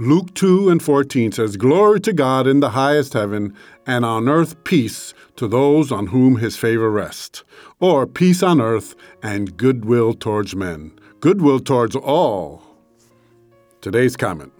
Luke 2 and 14 says, Glory to God in the highest heaven, and on earth peace to those on whom his favor rests. Or peace on earth and goodwill towards men. Goodwill towards all. Today's comment.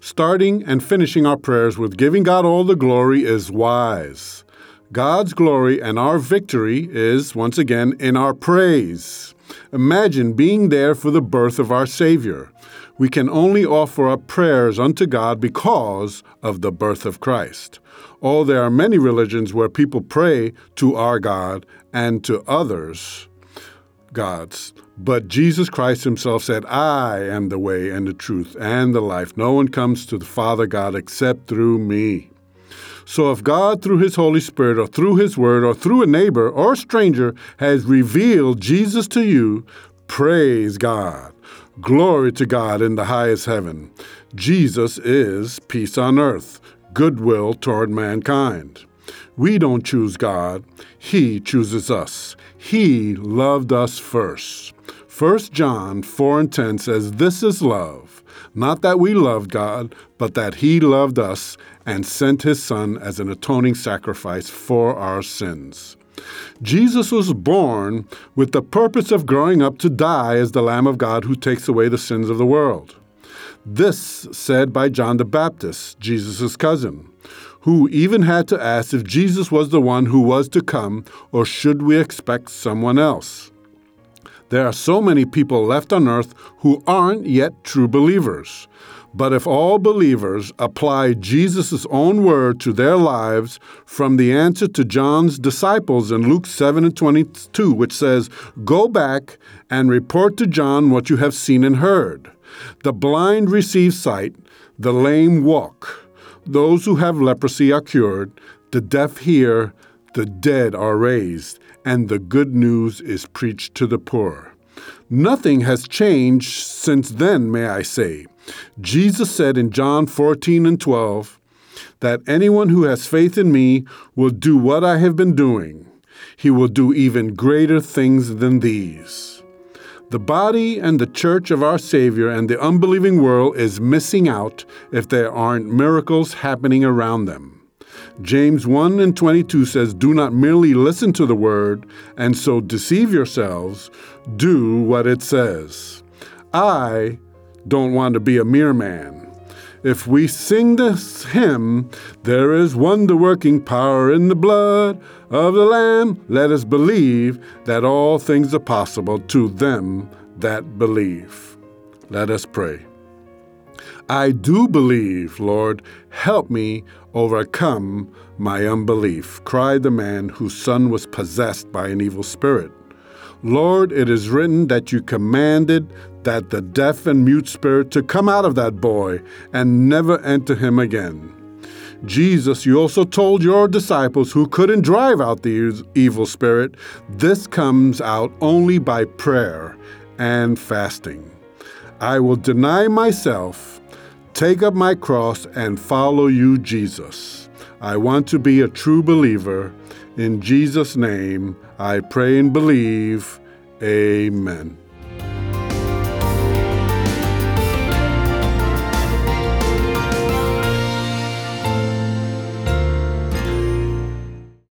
Starting and finishing our prayers with giving God all the glory is wise. God's glory and our victory is, once again, in our praise. Imagine being there for the birth of our Savior we can only offer up prayers unto God because of the birth of Christ. Oh, there are many religions where people pray to our God and to others' gods. But Jesus Christ himself said, I am the way and the truth and the life. No one comes to the Father God except through me. So if God, through His Holy Spirit, or through His Word, or through a neighbor or stranger, has revealed Jesus to you, praise God. Glory to God in the highest heaven. Jesus is peace on earth, goodwill toward mankind. We don't choose God, He chooses us. He loved us first. 1 John 4 and 10 says, This is love, not that we loved God, but that He loved us and sent His Son as an atoning sacrifice for our sins. Jesus was born with the purpose of growing up to die as the Lamb of God who takes away the sins of the world. This said by John the Baptist, Jesus' cousin, who even had to ask if Jesus was the one who was to come or should we expect someone else. There are so many people left on earth who aren't yet true believers. But if all believers apply Jesus' own word to their lives from the answer to John's disciples in Luke 7 and 22, which says, Go back and report to John what you have seen and heard. The blind receive sight, the lame walk, those who have leprosy are cured, the deaf hear, the dead are raised, and the good news is preached to the poor. Nothing has changed since then, may I say. Jesus said in John 14 and 12 that anyone who has faith in me will do what I have been doing. He will do even greater things than these. The body and the church of our Savior and the unbelieving world is missing out if there aren't miracles happening around them. James 1 and 22 says, Do not merely listen to the word and so deceive yourselves, do what it says. I don't want to be a mere man. If we sing this hymn, there is wonder working power in the blood of the Lamb, let us believe that all things are possible to them that believe. Let us pray. I do believe, Lord, help me overcome my unbelief, cried the man whose son was possessed by an evil spirit. Lord, it is written that you commanded that the deaf and mute spirit to come out of that boy and never enter him again. Jesus, you also told your disciples who couldn't drive out the evil spirit, this comes out only by prayer and fasting. I will deny myself, take up my cross, and follow you, Jesus. I want to be a true believer in Jesus' name, I pray and believe. Amen.